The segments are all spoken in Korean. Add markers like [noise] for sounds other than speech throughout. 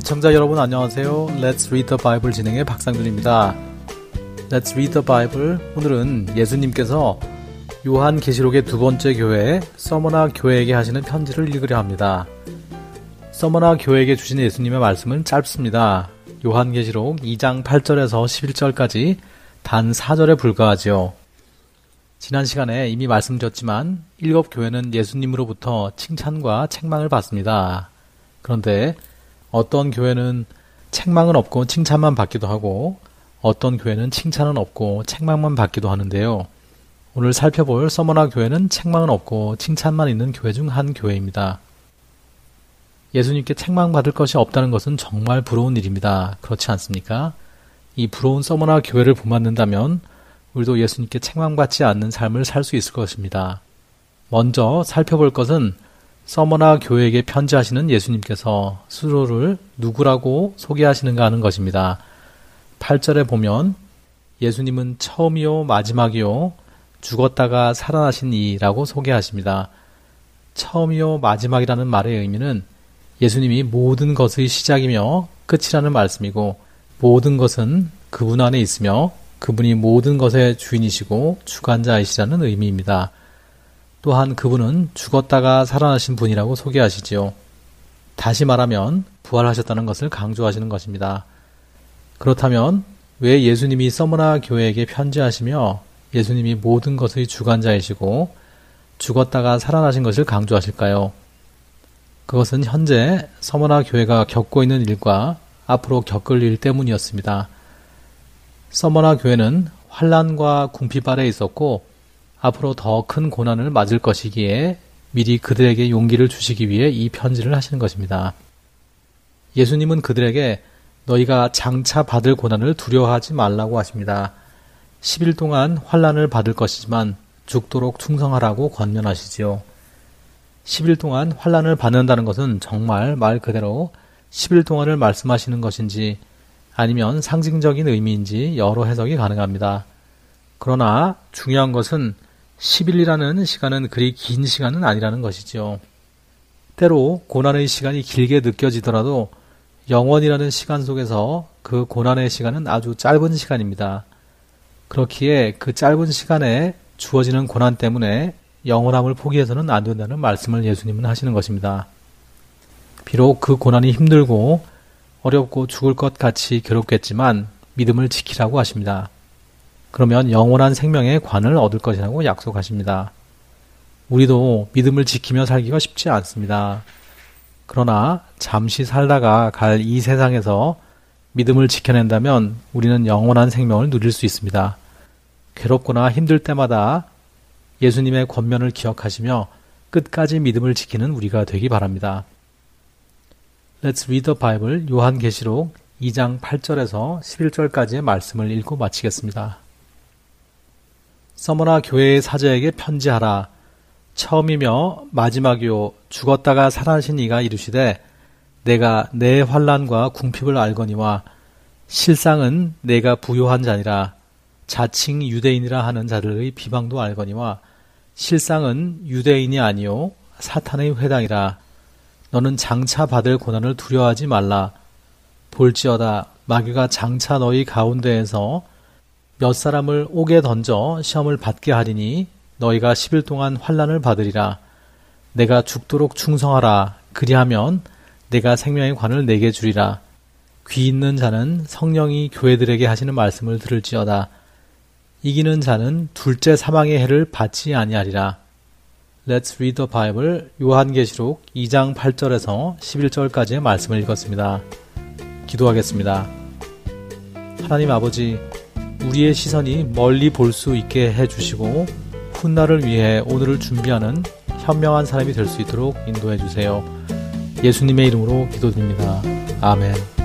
애청자 여러분 안녕하세요. Let's Read the Bible 진행의 박상준입니다. Let's Read the Bible 오늘은 예수님께서 요한 계시록의 두 번째 교회 서머나 교회에게 하시는 편지를 읽으려 합니다. 서머나 교회에게 주신 예수님의 말씀은 짧습니다. 요한 계시록 2장 8절에서 11절까지 단 4절에 불과하지요. 지난 시간에 이미 말씀드렸지만 일곱 교회는 예수님으로부터 칭찬과 책망을 받습니다. 그런데 어떤 교회는 책망은 없고 칭찬만 받기도 하고 어떤 교회는 칭찬은 없고 책망만 받기도 하는데요. 오늘 살펴볼 서머나 교회는 책망은 없고 칭찬만 있는 교회 중 한 교회입니다. 예수님께 책망받을 것이 없다는 것은 정말 부러운 일입니다. 그렇지 않습니까? 이 부러운 서머나 교회를 본받는다면 우리도 예수님께 책망받지 않는 삶을 살 수 있을 것입니다. 먼저 살펴볼 것은 서머나 교회에게 편지하시는 예수님께서 스스로를 누구라고 소개하시는가 하는 것입니다. 8절에 보면 예수님은 처음이요 마지막이요 죽었다가 살아나신 이라고 소개하십니다. 처음이요 마지막이라는 말의 의미는 예수님이 모든 것의 시작이며 끝이라는 말씀이고 모든 것은 그분 안에 있으며 그분이 모든 것의 주인이시고 주관자이시라는 의미입니다. 또한 그분은 죽었다가 살아나신 분이라고 소개하시지요. 다시 말하면 부활하셨다는 것을 강조하시는 것입니다. 그렇다면 왜 예수님이 서머나 교회에게 편지하시며 예수님이 모든 것의 주관자이시고 죽었다가 살아나신 것을 강조하실까요? 그것은 현재 서머나 교회가 겪고 있는 일과 앞으로 겪을 일 때문이었습니다. 서머나 교회는 환란과 궁핍 아래 있었고 앞으로 더 큰 고난을 맞을 것이기에 미리 그들에게 용기를 주시기 위해 이 편지를 하시는 것입니다. 예수님은 그들에게 너희가 장차 받을 고난을 두려워하지 말라고 하십니다. 10일 동안 환란을 받을 것이지만 죽도록 충성하라고 권면하시지요. 10일 동안 환란을 받는다는 것은 정말 말 그대로 10일 동안을 말씀하시는 것인지 아니면 상징적인 의미인지 여러 해석이 가능합니다. 그러나 중요한 것은 10일이라는 시간은 그리 긴 시간은 아니라는 것이지요. 때로 고난의 시간이 길게 느껴지더라도 영원이라는 시간 속에서 그 고난의 시간은 아주 짧은 시간입니다. 그렇기에 그 짧은 시간에 주어지는 고난 때문에 영원함을 포기해서는 안 된다는 말씀을 예수님은 하시는 것입니다. 비록 그 고난이 힘들고 어렵고 죽을 것 같이 괴롭겠지만 믿음을 지키라고 하십니다. 그러면 영원한 생명의 관을 얻을 것이라고 약속하십니다. 우리도 믿음을 지키며 살기가 쉽지 않습니다. 그러나 잠시 살다가 갈 이 세상에서 믿음을 지켜낸다면 우리는 영원한 생명을 누릴 수 있습니다. 괴롭거나 힘들 때마다 예수님의 권면을 기억하시며 끝까지 믿음을 지키는 우리가 되기 바랍니다. Let's read the Bible 요한계시록 2장 8절에서 11절까지의 말씀을 읽고 마치겠습니다. 서머나 교회의 사제에게 편지하라. 처음이며 마지막이요 죽었다가 살아나신 이가 이르시되 내가 내 환란과 궁핍을 알거니와 실상은 내가 부요한 자니라. 자칭 유대인이라 하는 자들의 비방도 알거니와 실상은 유대인이 아니요 사탄의 회당이라. 너는 장차 받을 고난을 두려워하지 말라. 볼지어다 마귀가 장차 너희 가운데에서 몇 사람을 옥에 던져 시험을 받게 하리니 너희가 10일 동안 환란을 받으리라. 내가 죽도록 충성하라. 그리하면 내가 생명의 관을 내게 주리라. 귀 있는 자는 성령이 교회들에게 하시는 말씀을 들을지어다. 이기는 자는 둘째 사망의 해를 받지 아니하리라. Let's read the Bible 요한계시록 2장 8절에서 11절까지의 말씀을 읽었습니다. 기도하겠습니다. 하나님 아버지, 우리의 시선이 멀리 볼 수 있게 해주시고 훗날을 위해 오늘을 준비하는 현명한 사람이 될 수 있도록 인도해 주세요. 예수님의 이름으로 기도드립니다. 아멘.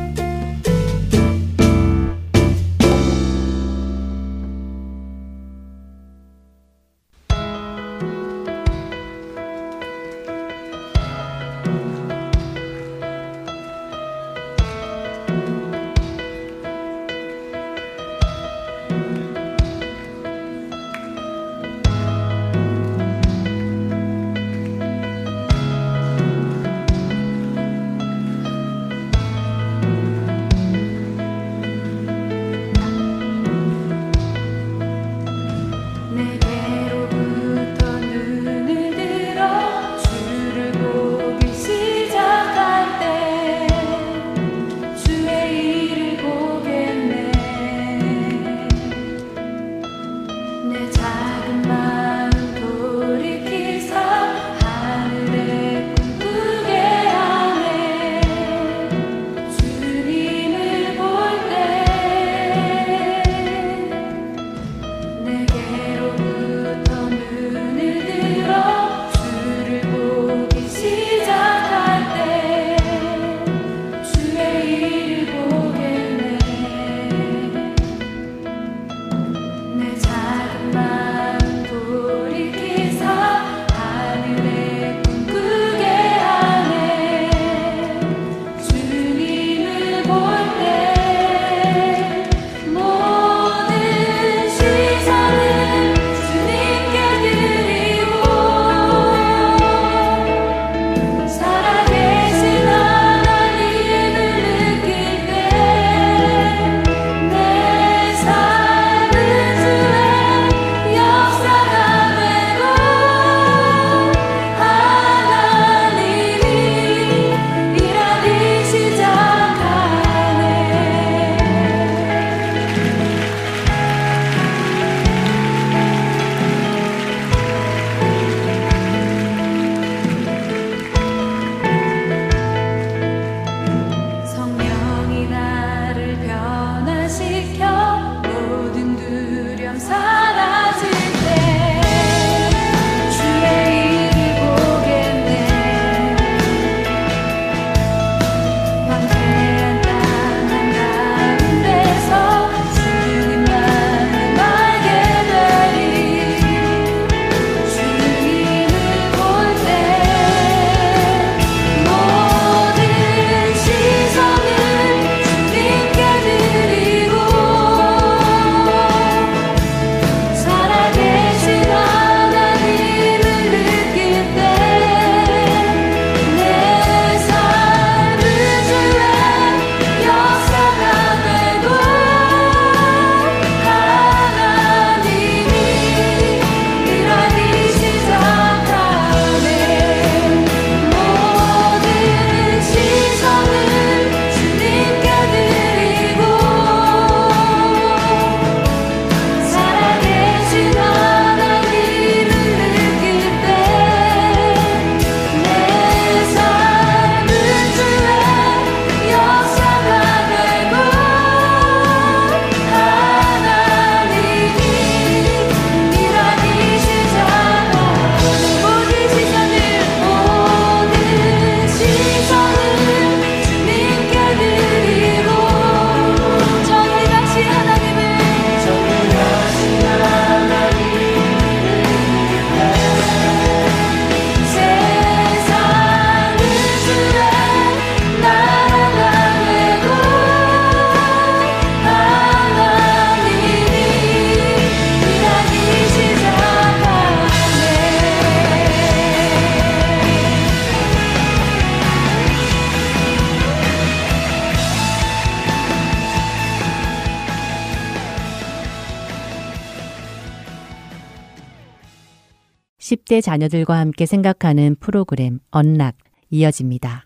10대 자녀들과 함께 생각하는 프로그램 언락 이어집니다.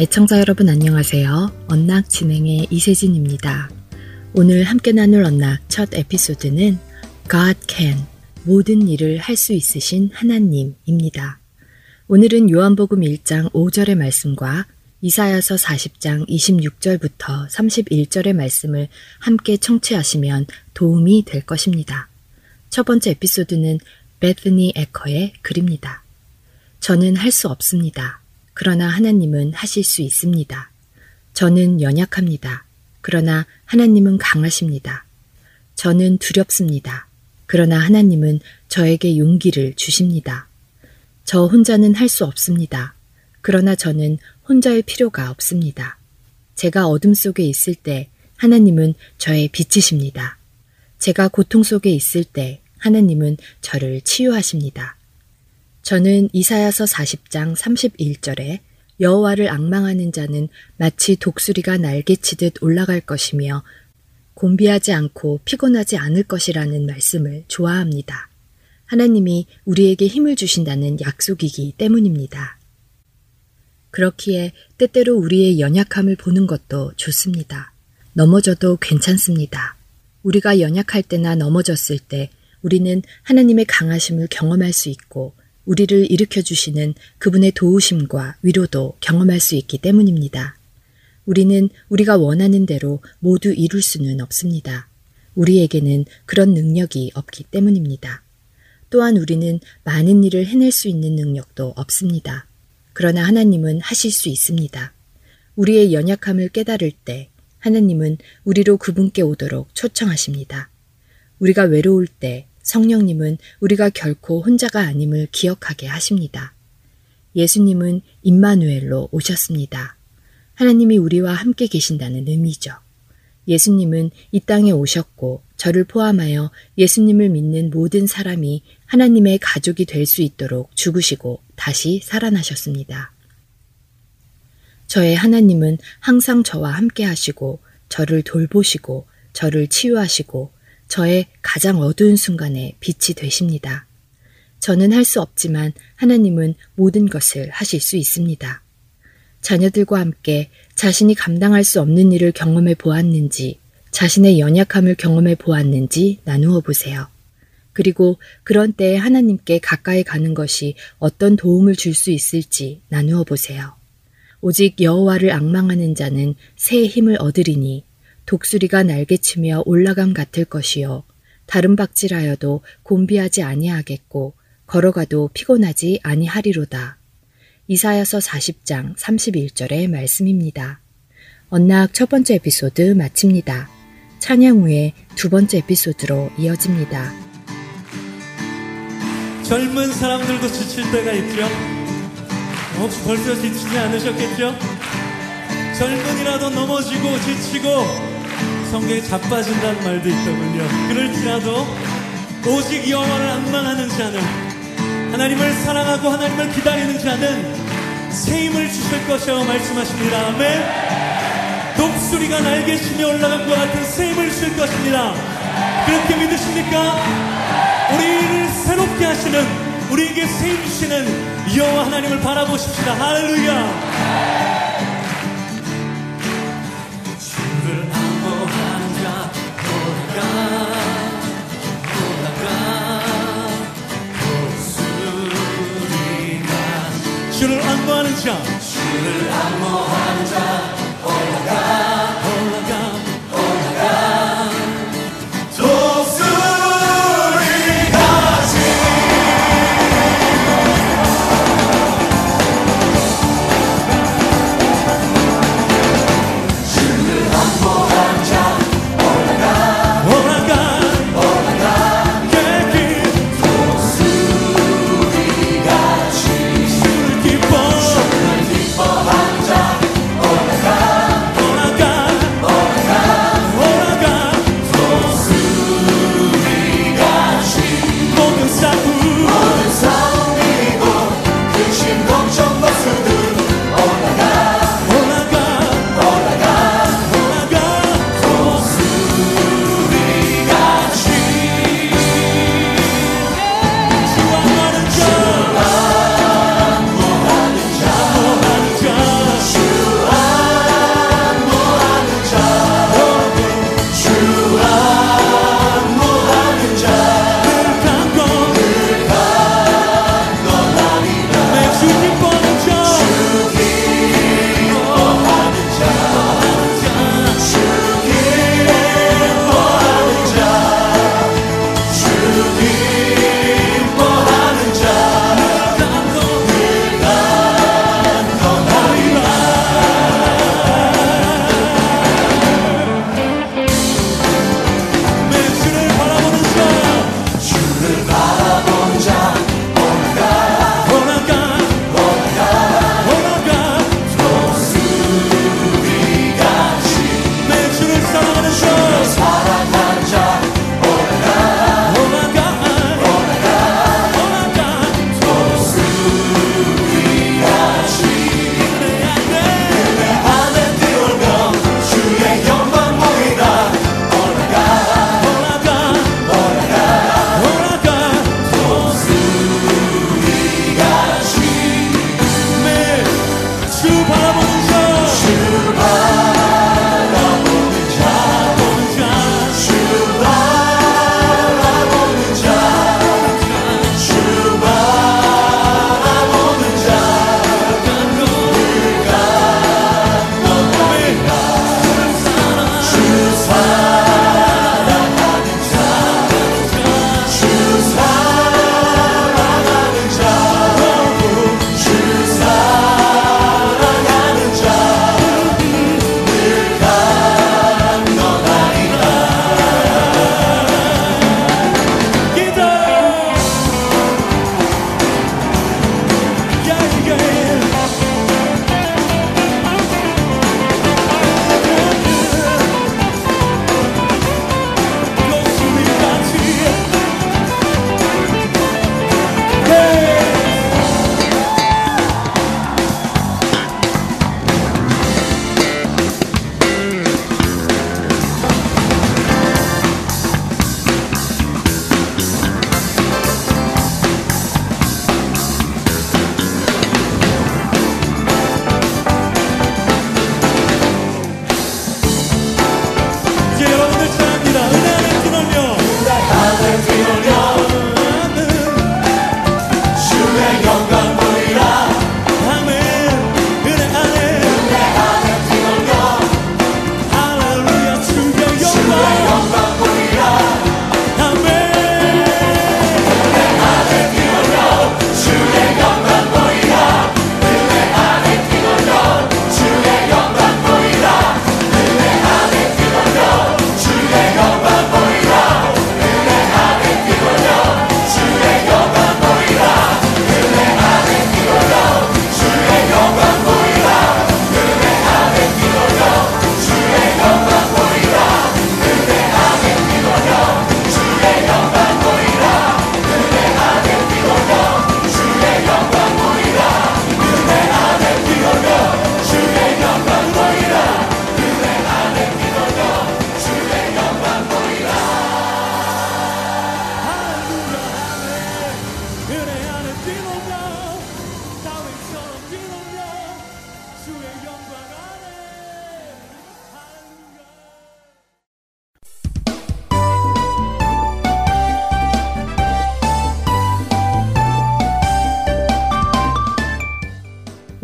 애청자 여러분 안녕하세요. 언락 진행의 이세진입니다. 오늘 함께 나눌 언락 첫 에피소드는 God can 모든 일을 할 수 있으신 하나님입니다. 오늘은 요한복음 1장 5절의 말씀과 이사야서 40장 26절부터 31절의 말씀을 함께 청취하시면 도움이 될 것입니다. 첫 번째 에피소드는 베트니 에커의 글입니다. 저는 할 수 없습니다. 그러나 하나님은 하실 수 있습니다. 저는 연약합니다. 그러나 하나님은 강하십니다. 저는 두렵습니다. 그러나 하나님은 저에게 용기를 주십니다. 저 혼자는 할 수 없습니다. 그러나 저는 혼자의 필요가 없습니다. 제가 어둠 속에 있을 때 하나님은 저의 빛이십니다. 제가 고통 속에 있을 때 하나님은 저를 치유하십니다. 저는 이사야서 40장 31절에 여호와를 악망하는 자는 마치 독수리가 날개치듯 올라갈 것이며 곤비하지 않고 피곤하지 않을 것이라는 말씀을 좋아합니다. 하나님이 우리에게 힘을 주신다는 약속이기 때문입니다. 그렇기에 때때로 우리의 연약함을 보는 것도 좋습니다. 넘어져도 괜찮습니다. 우리가 연약할 때나 넘어졌을 때 우리는 하나님의 강하심을 경험할 수 있고 우리를 일으켜 주시는 그분의 도우심과 위로도 경험할 수 있기 때문입니다. 우리는 우리가 원하는 대로 모두 이룰 수는 없습니다. 우리에게는 그런 능력이 없기 때문입니다. 또한 우리는 많은 일을 해낼 수 있는 능력도 없습니다. 그러나 하나님은 하실 수 있습니다. 우리의 연약함을 깨달을 때 하나님은 우리로 그분께 오도록 초청하십니다. 우리가 외로울 때 성령님은 우리가 결코 혼자가 아님을 기억하게 하십니다. 예수님은 임마누엘로 오셨습니다. 하나님이 우리와 함께 계신다는 의미죠. 예수님은 이 땅에 오셨고 저를 포함하여 예수님을 믿는 모든 사람이 하나님의 가족이 될 수 있도록 죽으시고 다시 살아나셨습니다. 저의 하나님은 항상 저와 함께 하시고 저를 돌보시고 저를 치유하시고 저의 가장 어두운 순간에 빛이 되십니다. 저는 할 수 없지만 하나님은 모든 것을 하실 수 있습니다. 자녀들과 함께 자신이 감당할 수 없는 일을 경험해 보았는지, 자신의 연약함을 경험해 보았는지 나누어 보세요. 그리고 그런 때에 하나님께 가까이 가는 것이 어떤 도움을 줄 수 있을지 나누어 보세요. 오직 여호와를 악망하는 자는 새 힘을 얻으리니 독수리가 날개치며 올라감 같을 것이요 다른 박질하여도 곤비하지 아니하겠고 걸어가도 피곤하지 아니하리로다. 이사야서 40장 31절의 말씀입니다. 언락 첫 번째 에피소드 마칩니다. 찬양 후에 두 번째 에피소드로 이어집니다. 젊은 사람들도 지칠 때가 있죠. 혹시 벌써 지치지 않으셨겠죠? 젊은이라도 넘어지고 지치고 성경에 자빠진다는 말도 있더군요. 그럴지라도 오직 여호와를 악망하는 자는 하나님을 사랑하고 하나님을 기다리는 자는 새 힘을 주실 것이라고 말씀하십니다. 아멘. 독수리가 날개치며 올라간 것 같은 새 힘을 주실 것입니다. 그렇게 믿으십니까? 우리를 새롭게 하시는 우리에게 새힘 주시는 여호와 하나님을 바라보십시다. 할렐루야. 주를 안보하는 자 돌아가 주를 안보하는 자 주를 안보하는 자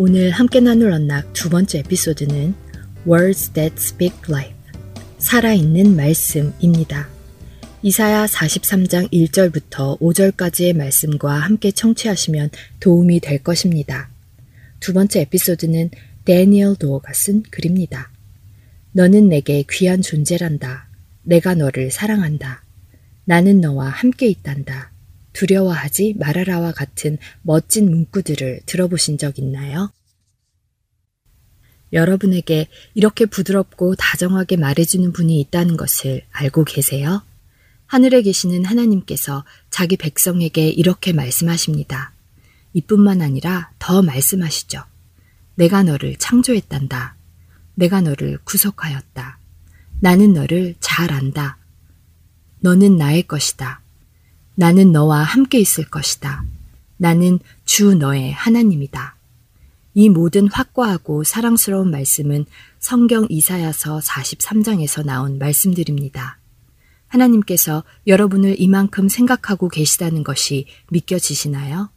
오늘 함께 나눌 언락 두 번째 에피소드는 Words That Speak Life, 살아있는 말씀입니다. 이사야 43장 1절부터 5절까지의 말씀과 함께 청취하시면 도움이 될 것입니다. 두 번째 에피소드는 데니얼 도어가 쓴 글입니다. 너는 내게 귀한 존재란다. 내가 너를 사랑한다. 나는 너와 함께 있단다. 두려워하지 말아라와 같은 멋진 문구들을 들어보신 적 있나요? 여러분에게 이렇게 부드럽고 다정하게 말해주는 분이 있다는 것을 알고 계세요? 하늘에 계시는 하나님께서 자기 백성에게 이렇게 말씀하십니다. 이뿐만 아니라 더 말씀하시죠. 내가 너를 창조했단다. 내가 너를 구속하였다. 나는 너를 잘 안다. 너는 나의 것이다. 나는 너와 함께 있을 것이다. 나는 주 너의 하나님이다. 이 모든 확고하고 사랑스러운 말씀은 성경 이사야서 43장에서 나온 말씀들입니다. 하나님께서 여러분을 이만큼 생각하고 계시다는 것이 믿겨지시나요?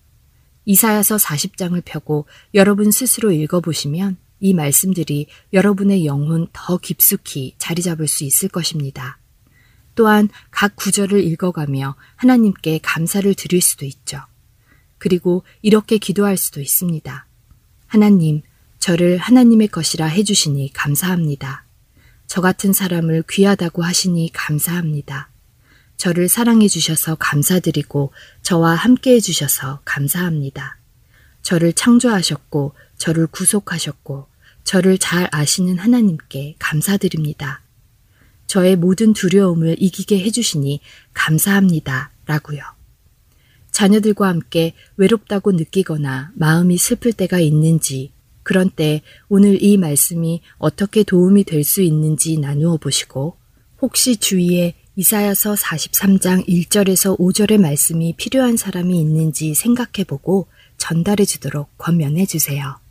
이사야서 40장을 펴고 여러분 스스로 읽어보시면 이 말씀들이 여러분의 영혼 더 깊숙이 자리 잡을 수 있을 것입니다. 또한 각 구절을 읽어가며 하나님께 감사를 드릴 수도 있죠. 그리고 이렇게 기도할 수도 있습니다. 하나님, 저를 하나님의 것이라 해주시니 감사합니다. 저 같은 사람을 귀하다고 하시니 감사합니다. 저를 사랑해 주셔서 감사드리고 저와 함께 해 주셔서 감사합니다. 저를 창조하셨고 저를 구속하셨고 저를 잘 아시는 하나님께 감사드립니다. 저의 모든 두려움을 이기게 해주시니 감사합니다. 라고요. 자녀들과 함께 외롭다고 느끼거나 마음이 슬플 때가 있는지 그런 때 오늘 이 말씀이 어떻게 도움이 될 수 있는지 나누어 보시고 혹시 주위에 이사야서 43장 1절에서 5절의 말씀이 필요한 사람이 있는지 생각해 보고 전달해 주도록 권면해 주세요.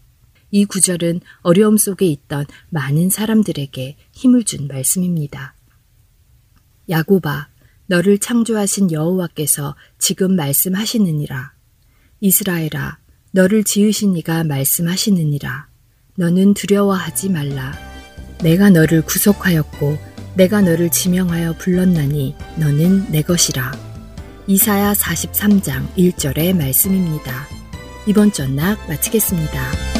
이 구절은 어려움 속에 있던 많은 사람들에게 힘을 준 말씀입니다. 야고바, 너를 창조하신 여호와께서 지금 말씀하시느니라. 이스라엘아, 너를 지으신 이가 말씀하시느니라. 너는 두려워하지 말라. 내가 너를 구속하였고 내가 너를 지명하여 불렀나니 너는 내 것이라. 이사야 43장 1절의 말씀입니다. 이번 전락 마치겠습니다.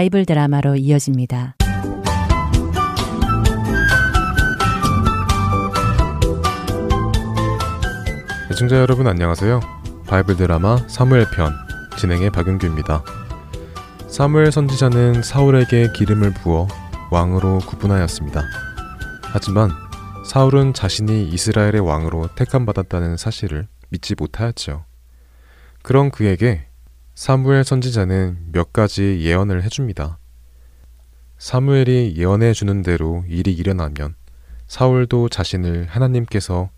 바이블 드라마로 이어집니다. 애청자 여러분 안녕하세요. 바이블 드라마 사무엘 편 진행의 박윤규입니다. 사무엘 선지자는 사울에게 기름을 부어 왕으로 구분하였습니다. 하지만 사울은 자신이 이스라엘의 왕으로 택함받았다는 사실을 믿지 못하였죠. 그런 그에게 사무엘 선지자는 몇 가지 예언을 해줍니다. 사무엘이 예언해 주는 대로 일이 일어나면 사울도 자신을 하나님께서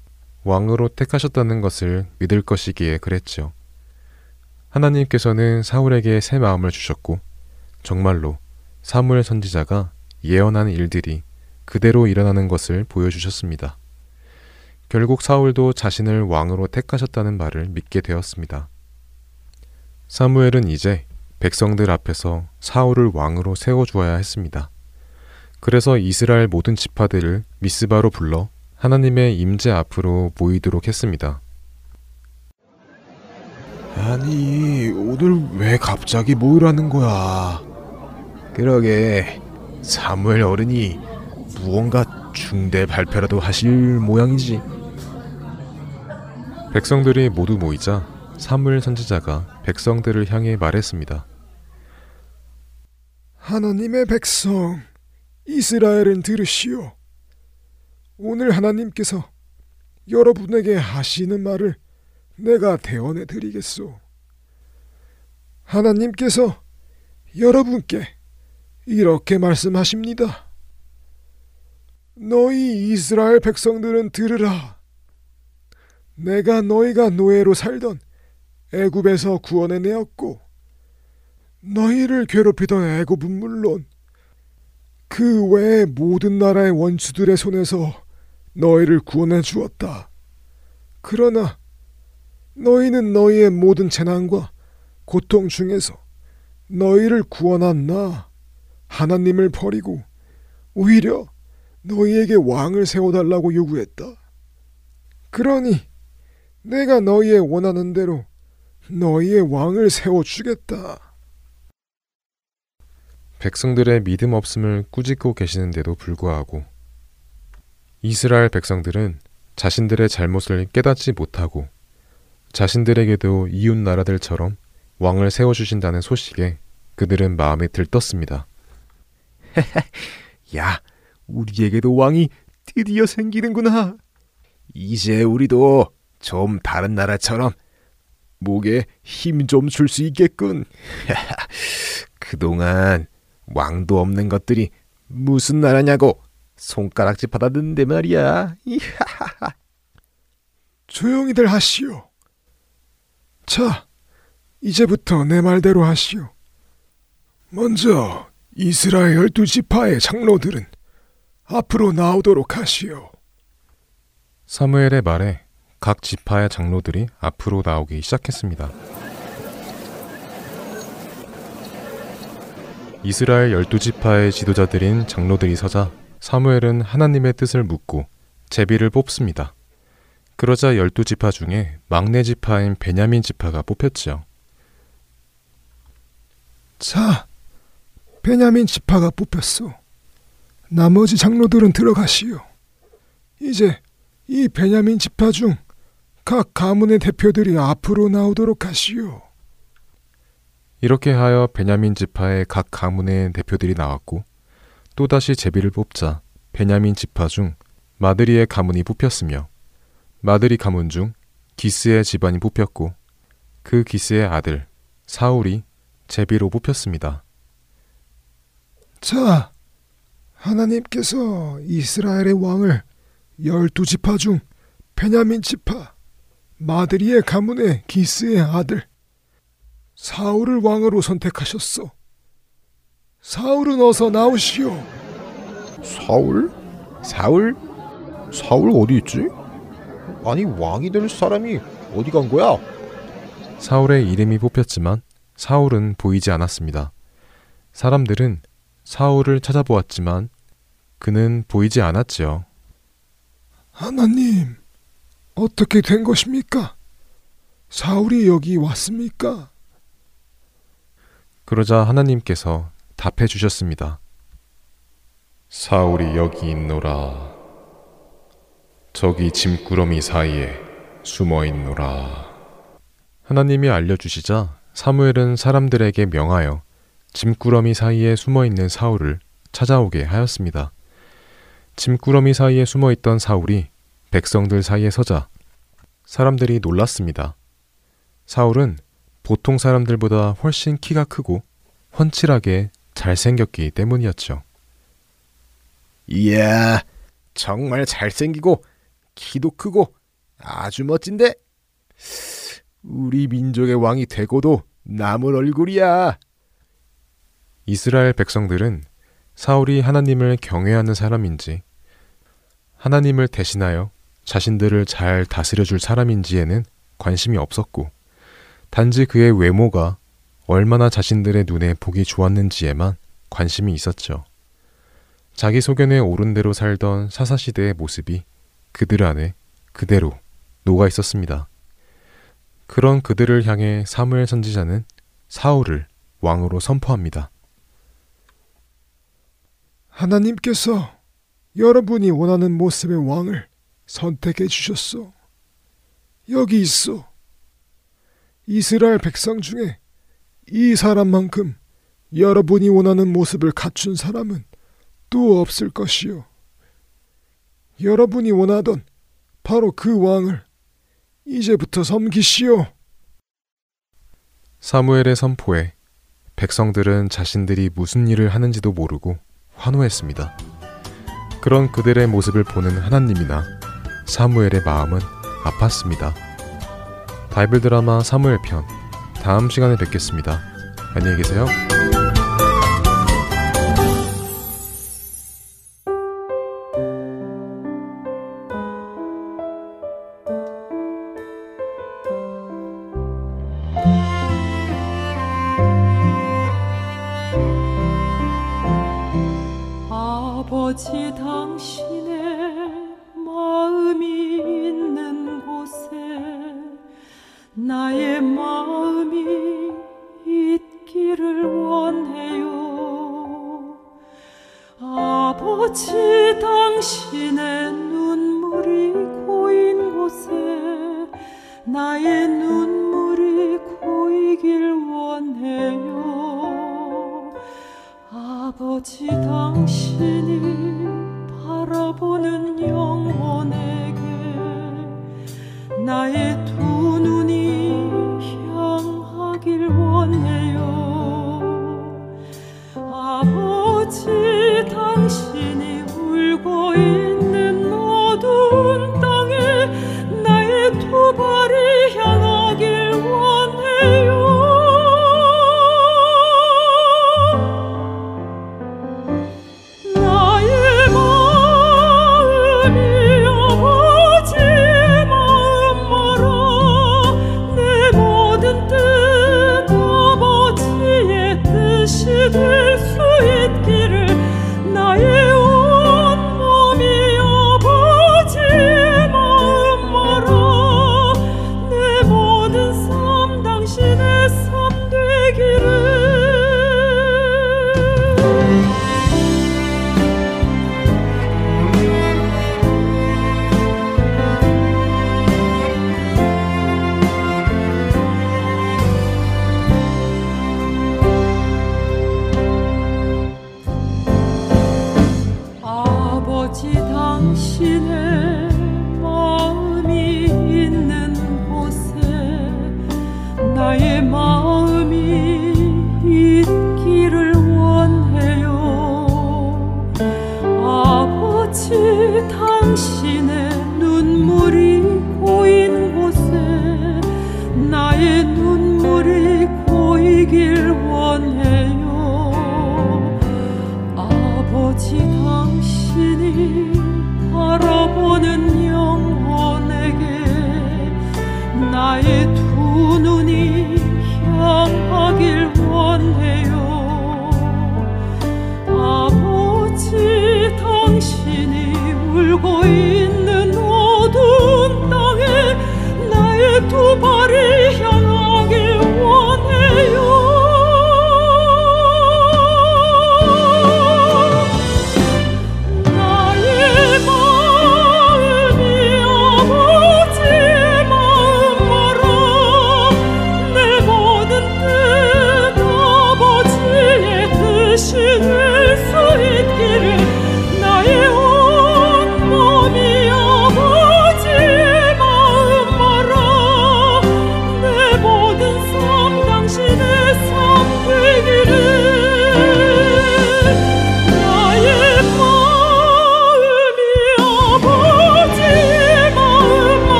왕으로 택하셨다는 것을 믿을 것이기에 그랬죠. 하나님께서는 사울에게 새 마음을 주셨고 정말로 사무엘 선지자가 예언한 일들이 그대로 일어나는 것을 보여주셨습니다. 결국 사울도 자신을 왕으로 택하셨다는 말을 믿게 되었습니다. 사무엘은 이제 백성들 앞에서 사울을 왕으로 세워주어야 했습니다. 그래서 이스라엘 모든 지파들을 미스바로 불러 하나님의 임재 앞으로 모이도록 했습니다. 아니, 오늘 왜 갑자기 모이라는 거야? 그러게, 사무엘 어른이 무언가 중대 발표라도 하실 모양이지. 백성들이 모두 모이자 사무엘 선지자가 백성들을 향해 말했습니다. 하나님의 백성 이스라엘은 들으시오. 오늘 하나님께서 여러분에게 하시는 말을 내가 대언해 드리겠소. 하나님께서 여러분께 이렇게 말씀하십니다. 너희 이스라엘 백성들은 들으라. 내가 너희가 노예로 살던 애굽에서 구원해 내었고 너희를 괴롭히던 애굽은 물론 그 외의 모든 나라의 원수들의 손에서 너희를 구원해 주었다. 그러나 너희는 너희의 모든 재난과 고통 중에서 너희를 구원한 나 하나님을 버리고 오히려 너희에게 왕을 세워달라고 요구했다. 그러니 내가 너희의 원하는 대로 너희의 왕을 세워주겠다. 백성들의 믿음 없음을 꾸짖고 계시는데도 불구하고 이스라엘 백성들은 자신들의 잘못을 깨닫지 못하고 자신들에게도 이웃 나라들처럼 왕을 세워주신다는 소식에 그들은 마음에 들떴습니다. [laughs] 야, 우리에게도 왕이 드디어 생기는구나. 이제 우리도 좀 다른 나라처럼 목에 힘 좀 줄 수 있겠군. [laughs] 그동안 왕도 없는 것들이 무슨 나라냐고 손가락질 받았는데 말이야. 조용히들 하시오. 자, 이제부터 내 말대로 하시오. 먼저 이스라엘 열두 지파의 장로들은 앞으로 나오도록 하시오. 사무엘의 말에 각 지파의 장로들이 앞으로 나오기 시작했습니다. 이스라엘 열두 지파의 지도자들인 장로들이 서자 사무엘은 하나님의 뜻을 묻고 제비를 뽑습니다. 그러자 열두 지파 중에 막내 지파인 베냐민 지파가 뽑혔지요. 자, 베냐민 지파가 뽑혔소. 나머지 장로들은 들어가시오. 이제 이 베냐민 지파 중 각 가문의 대표들이 앞으로 나오도록 하시오. 이렇게 하여 베냐민 지파의 각 가문의 대표들이 나왔고 또다시 제비를 뽑자 베냐민 지파 중 마드리의 가문이 뽑혔으며 마드리 가문 중 기스의 집안이 뽑혔고 그 기스의 아들 사울이 제비로 뽑혔습니다. 자, 하나님께서 이스라엘의 왕을 열두 지파 중 베냐민 지파 마드리의 가문의 기스의 아들 사울을 왕으로 선택하셨소. 사울은 어서 나오시오. 사울? 사울? 사울 어디 있지? 아니 왕이 될 사람이 어디 간 거야? 사울의 이름이 뽑혔지만 사울은 보이지 않았습니다. 사람들은 사울을 찾아보았지만 그는 보이지 않았지요. 하나님, 어떻게 된 것입니까? 사울이 여기 왔습니까? 그러자 하나님께서 답해 주셨습니다. 사울이 여기 있노라. 저기 짐꾸러미 사이에 숨어 있노라. 하나님이 알려주시자 사무엘은 사람들에게 명하여 짐꾸러미 사이에 숨어 있는 사울을 찾아오게 하였습니다. 짐꾸러미 사이에 숨어 있던 사울이 백성들 사이에 서자 사람들이 놀랐습니다. 사울은 보통 사람들보다 훨씬 키가 크고 훤칠하게 잘생겼기 때문이었죠. 이야, 정말 잘생기고 키도 크고 아주 멋진데 우리 민족의 왕이 되고도 남을 얼굴이야. 이스라엘 백성들은 사울이 하나님을 경외하는 사람인지 하나님을 대신하여 자신들을 잘 다스려 줄 사람인지에는 관심이 없었고 단지 그의 외모가 얼마나 자신들의 눈에 보기 좋았는지에만 관심이 있었죠. 자기 소견에 옳은 대로 살던 사사시대의 모습이 그들 안에 그대로 녹아 있었습니다. 그런 그들을 향해 사무엘 선지자는 사울을 왕으로 선포합니다. 하나님께서 여러분이 원하는 모습의 왕을 선택해 주셨소. 여기 있어. 이스라엘 백성 중에 이 사람만큼 여러분이 원하는 모습을 갖춘 사람은 또 없을 것이요. 여러분이 원하던 바로 그 왕을 이제부터 섬기시오. 사무엘의 선포에 백성들은 자신들이 무슨 일을 하는지도 모르고 환호했습니다. 그런 그들의 모습을 보는 하나님이나 사무엘의 마음은 아팠습니다. 바이블 드라마 사무엘 편 다음 시간에 뵙겠습니다. 안녕히 계세요.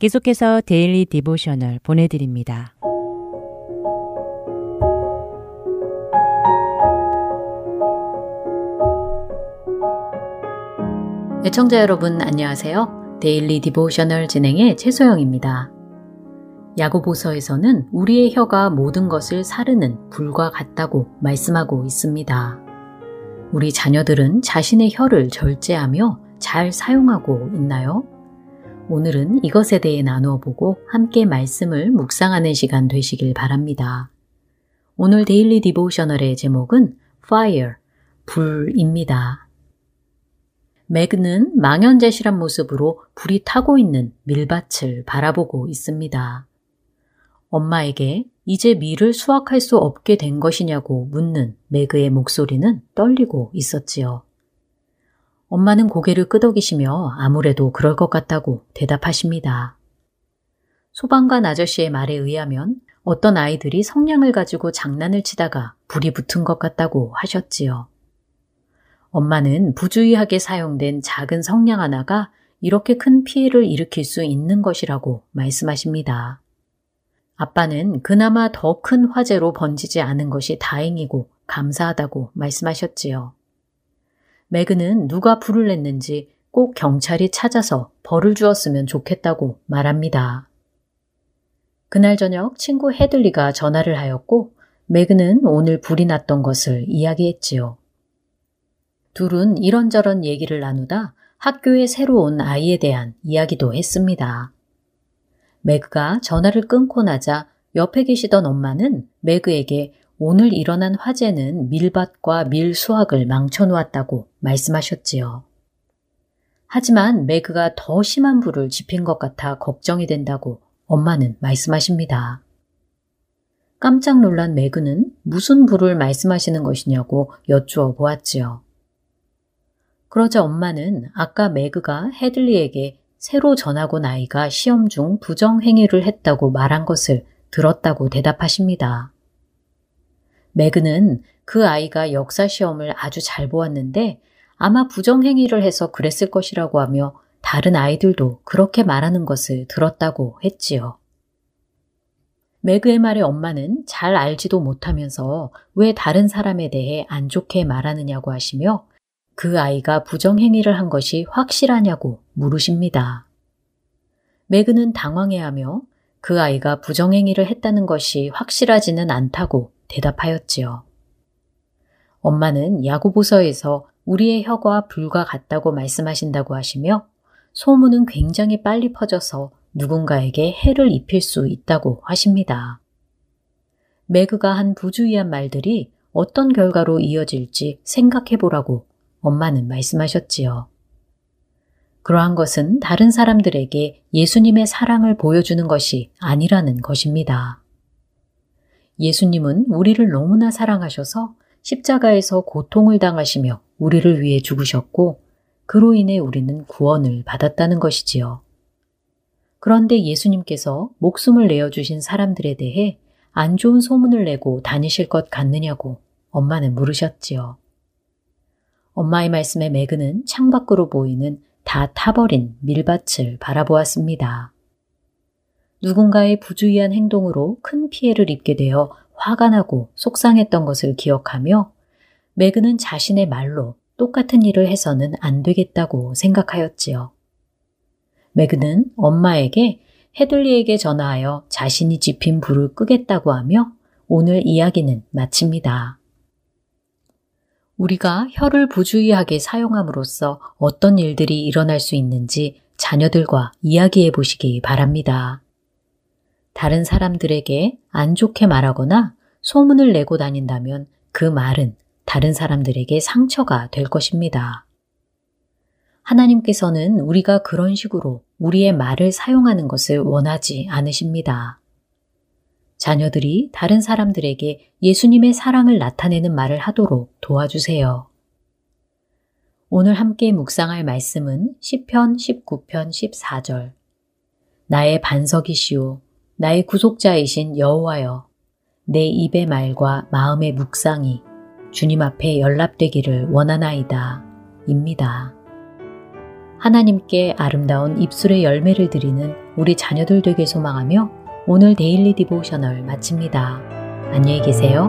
계속해서 Daily Devotional 보내드립니다. 애청자 여러분 안녕하세요. Daily Devotional 진행의 최소영입니다. 야고보서에서는 우리의 혀가 모든 것을 사르는 불과 같다고 말씀하고 있습니다. 우리 자녀들은 자신의 혀를 절제하며 잘 사용하고 있나요? 오늘은 이것에 대해 나누어 보고 함께 말씀을 묵상하는 시간 되시길 바랍니다. 오늘 Daily Devotional의 제목은 Fire, 불입니다. 맥은 망연자실한 모습으로 불이 타고 있는 밀밭을 바라보고 있습니다. 엄마에게 이제 밀을 수확할 수 없게 된 것이냐고 묻는 매그의 목소리는 떨리고 있었지요. 엄마는 고개를 끄덕이시며 아무래도 그럴 것 같다고 대답하십니다. 소방관 아저씨의 말에 의하면 어떤 아이들이 성냥을 가지고 장난을 치다가 불이 붙은 것 같다고 하셨지요. 엄마는 부주의하게 사용된 작은 성냥 하나가 이렇게 큰 피해를 일으킬 수 있는 것이라고 말씀하십니다. 아빠는 그나마 더 큰 화재로 번지지 않은 것이 다행이고 감사하다고 말씀하셨지요. 매그는 누가 불을 냈는지 꼭 경찰이 찾아서 벌을 주었으면 좋겠다고 말합니다. 그날 저녁 친구 헤들리가 전화를 하였고 매그는 오늘 불이 났던 것을 이야기했지요. 둘은 이런저런 얘기를 나누다 학교에 새로 온 아이에 대한 이야기도 했습니다. 매그가 전화를 끊고 나자 옆에 계시던 엄마는 매그에게 오늘 일어난 화재는 밀밭과 밀 수확을 망쳐놓았다고 말씀하셨지요. 하지만 매그가 더 심한 불을 지핀 것 같아 걱정이 된다고 엄마는 말씀하십니다. 깜짝 놀란 매그는 무슨 불을 말씀하시는 것이냐고 여쭈어 보았지요. 그러자 엄마는 아까 매그가 헤들리에게 새로 전학 온 아이가 시험 중 부정행위를 했다고 말한 것을 들었다고 대답하십니다. 매그는 그 아이가 역사 시험을 아주 잘 보았는데 아마 부정행위를 해서 그랬을 것이라고 하며 다른 아이들도 그렇게 말하는 것을 들었다고 했지요. 매그의 말에 엄마는 잘 알지도 못하면서 왜 다른 사람에 대해 안 좋게 말하느냐고 하시며 그 아이가 부정행위를 한 것이 확실하냐고 물으십니다. 매그는 당황해하며 그 아이가 부정행위를 했다는 것이 확실하지는 않다고 대답하였지요. 엄마는 야고보서에서 우리의 혀가 불과 같다고 말씀하신다고 하시며 소문은 굉장히 빨리 퍼져서 누군가에게 해를 입힐 수 있다고 하십니다. 매그가 한 부주의한 말들이 어떤 결과로 이어질지 생각해 보라고 엄마는 말씀하셨지요. 그러한 것은 다른 사람들에게 예수님의 사랑을 보여주는 것이 아니라는 것입니다. 예수님은 우리를 너무나 사랑하셔서 십자가에서 고통을 당하시며 우리를 위해 죽으셨고 그로 인해 우리는 구원을 받았다는 것이지요. 그런데 예수님께서 목숨을 내어주신 사람들에 대해 안 좋은 소문을 내고 다니실 것 같느냐고 엄마는 물으셨지요. 엄마의 말씀에 매그는 창밖으로 보이는 다 타버린 밀밭을 바라보았습니다. 누군가의 부주의한 행동으로 큰 피해를 입게 되어 화가 나고 속상했던 것을 기억하며 매그는 자신의 말로 똑같은 일을 해서는 안 되겠다고 생각하였지요. 매그는 엄마에게 헤들리에게 전화하여 자신이 집힌 불을 끄겠다고 하며 오늘 이야기는 마칩니다. 우리가 혀를 부주의하게 사용함으로써 어떤 일들이 일어날 수 있는지 자녀들과 이야기해 보시기 바랍니다. 다른 사람들에게 안 좋게 말하거나 소문을 내고 다닌다면 그 말은 다른 사람들에게 상처가 될 것입니다. 하나님께서는 우리가 그런 식으로 우리의 말을 사용하는 것을 원하지 않으십니다. 자녀들이 다른 사람들에게 예수님의 사랑을 나타내는 말을 하도록 도와주세요. 오늘 함께 묵상할 말씀은 시편 19편 14절. 나의 반석이시오 나의 구속자이신 여호와여 내 입의 말과 마음의 묵상이 주님 앞에 연락되기를 원하나이다. 입니다. 하나님께 아름다운 입술의 열매를 드리는 우리 자녀들 되게 소망하며 오늘 데일리 디보셔널 마칩니다. 안녕히 계세요.